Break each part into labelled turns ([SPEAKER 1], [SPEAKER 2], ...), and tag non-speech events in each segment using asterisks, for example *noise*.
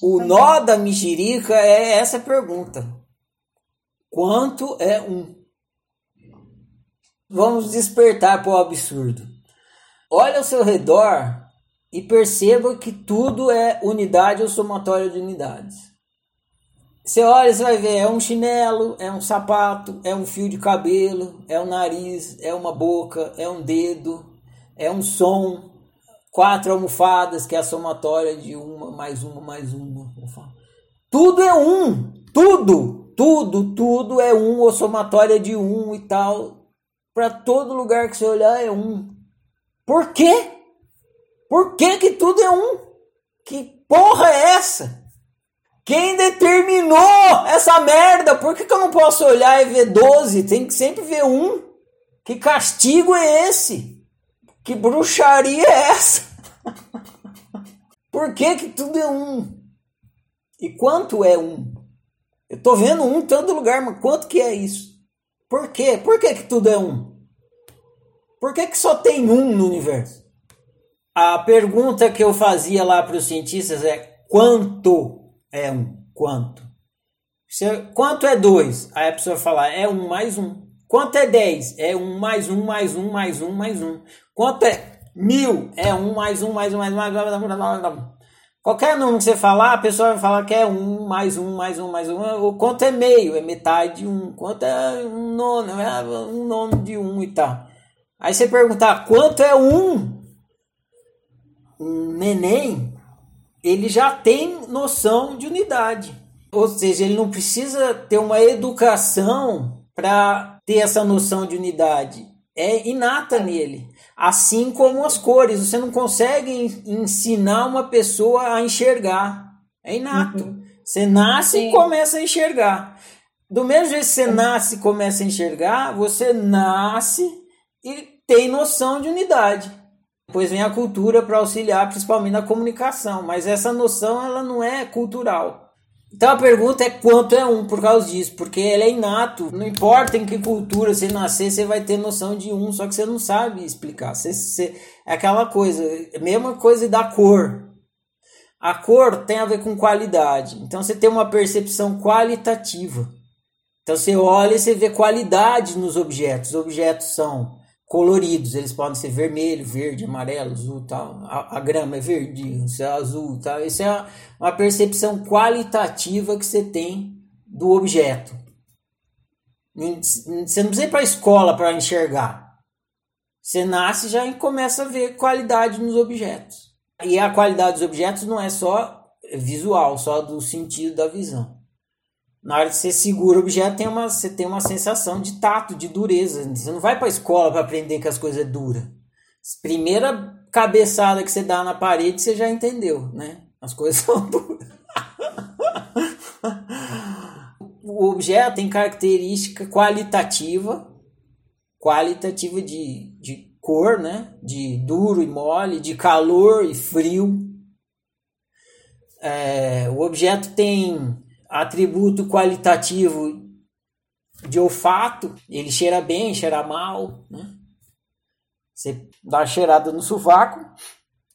[SPEAKER 1] O nó da mexerica é essa pergunta. Quanto é um? Vamos despertar para o absurdo. Olha ao seu redor e perceba que tudo é unidade ou somatória de unidades. Você olha, você vai ver, é um chinelo, é um sapato, é um fio de cabelo, é um nariz, é uma boca, é um dedo, é um som, quatro almofadas, que é a somatória de uma, mais uma, mais uma. Tudo é um, tudo, tudo, tudo é um, ou somatória de um e tal. Para todo lugar que você olhar é um. Por quê? Por que que tudo é um? Que porra é essa? Quem determinou essa merda? Por que, que eu não posso olhar e ver 12? Tem que sempre ver um. Que castigo é esse? Que bruxaria é essa? *laughs* Por que que tudo é um? E quanto é um? Eu tô vendo um em todo lugar, mas quanto que é isso? Por quê? Por que que tudo é um? Por que que só tem um no universo? A pergunta que eu fazia lá para os cientistas é quanto é um? Quanto? Quanto é dois? Aí a pessoa fala, é um mais um. Quanto é dez? É um mais um, mais um, mais um, mais um. Quanto é mil? É um mais um, mais um, mais um, mais um. Qualquer número que você falar, a pessoa vai falar que é um, mais um, mais um, mais um. O quanto é meio? É metade de um. Quanto é um nono? É um nono de um e tal. Aí você perguntar quanto é um? Um neném, ele já tem noção de unidade. Ou seja, ele não precisa ter uma educação para ter essa noção de unidade. É inata nele. Assim como as cores. Você não consegue ensinar uma pessoa a enxergar. É inato. Uhum. Você nasce Sim. e começa a enxergar. Do mesmo jeito que você nasce e começa a enxergar, você nasce e tem noção de unidade. Depois vem a cultura para auxiliar, principalmente na comunicação. Mas essa noção ela não é cultural. Então a pergunta é quanto é um por causa disso, porque ele é inato. Não importa em que cultura você nascer, você vai ter noção de um, só que você não sabe explicar. Você, você, é aquela coisa, mesma coisa da cor. A cor tem a ver com qualidade. Então você tem uma percepção qualitativa. Então você olha e você vê qualidade nos objetos. Os objetos são coloridos, eles podem ser vermelho, verde, amarelo, azul, tal. A, a grama é verde, isso é azul, tal. Isso é uma percepção qualitativa que você tem do objeto. Você não precisa ir para a escola para enxergar. Você nasce já e começa a ver qualidade nos objetos. E a qualidade dos objetos não é só visual, só do sentido da visão. Na hora que você segura o objeto, tem uma, você tem uma sensação de tato, de dureza. Você não vai para a escola para aprender que as coisas é dura. Primeira cabeçada que você dá na parede, você já entendeu, né? As coisas *laughs* são duras. o objeto tem característica qualitativa, qualitativa de, de cor, né? De duro e mole, de calor e frio. É, o objeto tem atributo qualitativo de olfato, ele cheira bem, cheira mal, né? Você dá uma cheirada no sovaco,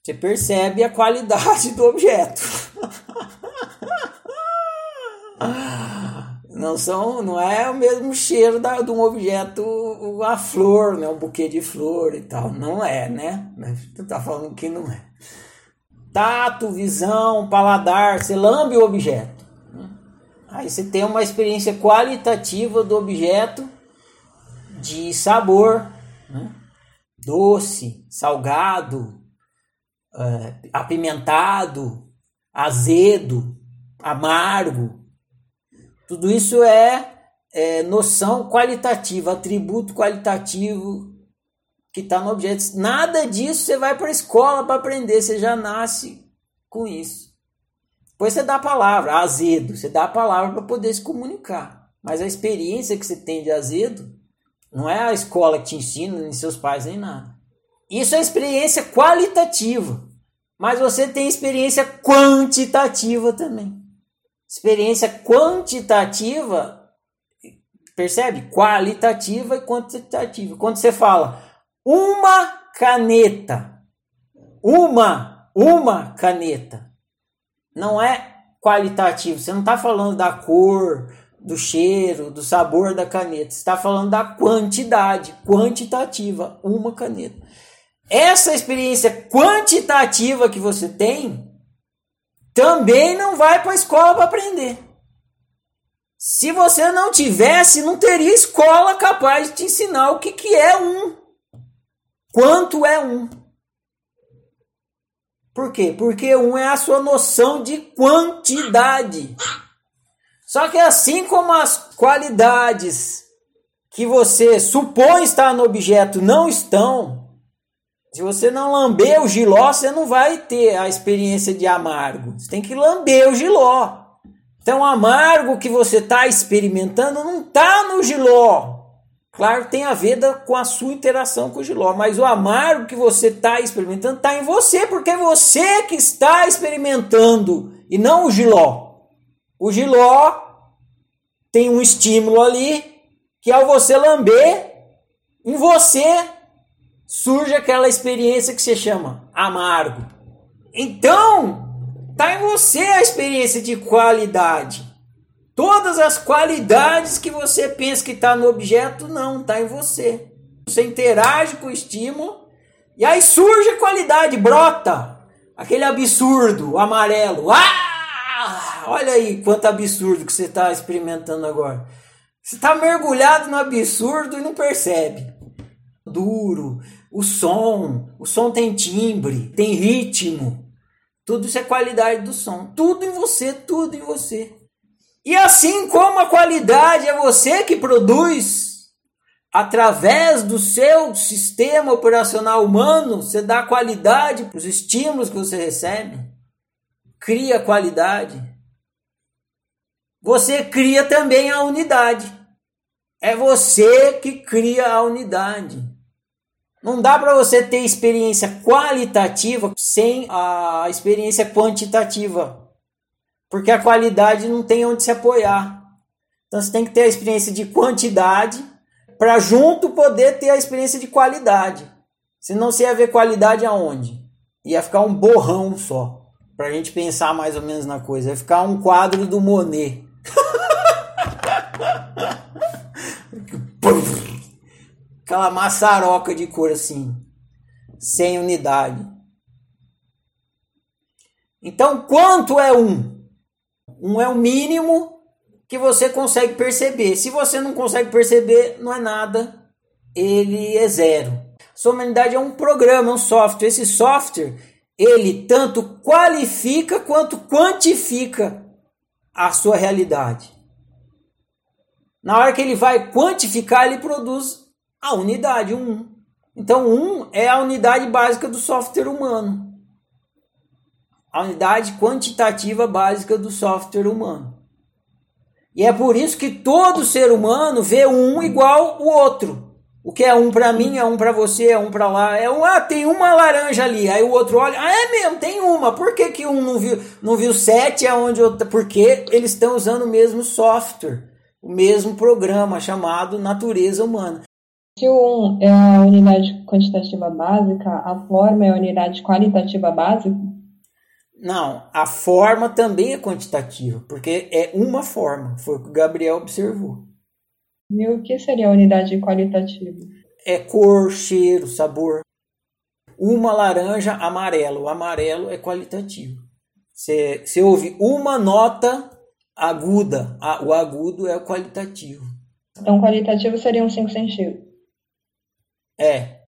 [SPEAKER 1] você percebe a qualidade do objeto. *laughs* Não são, não é o mesmo cheiro da, de um objeto, a flor, né? Um buquê de flor e tal. Não é, né? Tu tá falando que não é. Tato, visão, paladar, você lambe o objeto. Aí você tem uma experiência qualitativa do objeto de sabor, né? doce, salgado, uh, apimentado, azedo, amargo. Tudo isso é, é noção qualitativa, atributo qualitativo que está no objeto. Nada disso você vai para a escola para aprender, você já nasce com isso. Depois você dá a palavra, azedo, você dá a palavra para poder se comunicar. Mas a experiência que você tem de azedo não é a escola que te ensina, nem seus pais, nem nada. Isso é experiência qualitativa. Mas você tem experiência quantitativa também. Experiência quantitativa, percebe? Qualitativa e quantitativa. Quando você fala uma caneta, uma, uma caneta, não é qualitativo. Você não está falando da cor, do cheiro, do sabor da caneta. Você está falando da quantidade, quantitativa, uma caneta. Essa experiência quantitativa que você tem também não vai para a escola para aprender. Se você não tivesse, não teria escola capaz de te ensinar o que, que é um. Quanto é um. Por quê? Porque um é a sua noção de quantidade. Só que assim como as qualidades que você supõe estar no objeto não estão, se você não lamber o giló, você não vai ter a experiência de amargo. Você tem que lamber o giló. Então, o amargo que você está experimentando não está no giló. Claro, tem a ver com a sua interação com o giló, mas o amargo que você está experimentando está em você, porque é você que está experimentando e não o giló. O giló tem um estímulo ali que ao você lamber, em você surge aquela experiência que se chama amargo. Então, tá em você a experiência de qualidade. Todas as qualidades que você pensa que está no objeto, não, está em você. Você interage com o estímulo e aí surge a qualidade, brota aquele absurdo amarelo. Ah! Olha aí quanto absurdo que você está experimentando agora. Você está mergulhado no absurdo e não percebe. Duro, o som, o som tem timbre, tem ritmo. Tudo isso é qualidade do som. Tudo em você, tudo em você. E assim como a qualidade é você que produz, através do seu sistema operacional humano, você dá qualidade para os estímulos que você recebe, cria qualidade. Você cria também a unidade. É você que cria a unidade. Não dá para você ter experiência qualitativa sem a experiência quantitativa porque a qualidade não tem onde se apoiar. Então você tem que ter a experiência de quantidade para junto poder ter a experiência de qualidade. Senão você ia ver qualidade aonde? Ia ficar um borrão só. Para a gente pensar mais ou menos na coisa. Ia ficar um quadro do Monet. *laughs* Aquela maçaroca de cor assim. Sem unidade. Então, quanto é um? Um é o mínimo que você consegue perceber. Se você não consegue perceber, não é nada, ele é zero. Sua humanidade é um programa, é um software. Esse software, ele tanto qualifica quanto quantifica a sua realidade. Na hora que ele vai quantificar, ele produz a unidade, um. Então, um é a unidade básica do software humano a unidade quantitativa básica do software humano. E é por isso que todo ser humano vê um igual o outro. O que é um para mim, é um para você, é um para lá. É um, ah, tem uma laranja ali. Aí o outro olha, ah, é mesmo, tem uma. Por que, que um não viu, não viu sete, aonde outro? Porque eles estão usando o mesmo software, o mesmo programa chamado natureza humana.
[SPEAKER 2] Se o 1 é a unidade quantitativa básica, a forma é a unidade qualitativa básica,
[SPEAKER 1] não, a forma também é quantitativa, porque é uma forma, foi o que o Gabriel observou.
[SPEAKER 2] E o que seria a unidade qualitativa?
[SPEAKER 1] É cor, cheiro, sabor. Uma laranja, amarelo. O amarelo é qualitativo. Você, você ouve uma nota aguda, o agudo é o qualitativo.
[SPEAKER 2] Então, qualitativo seria um 5 sentidos.
[SPEAKER 1] É,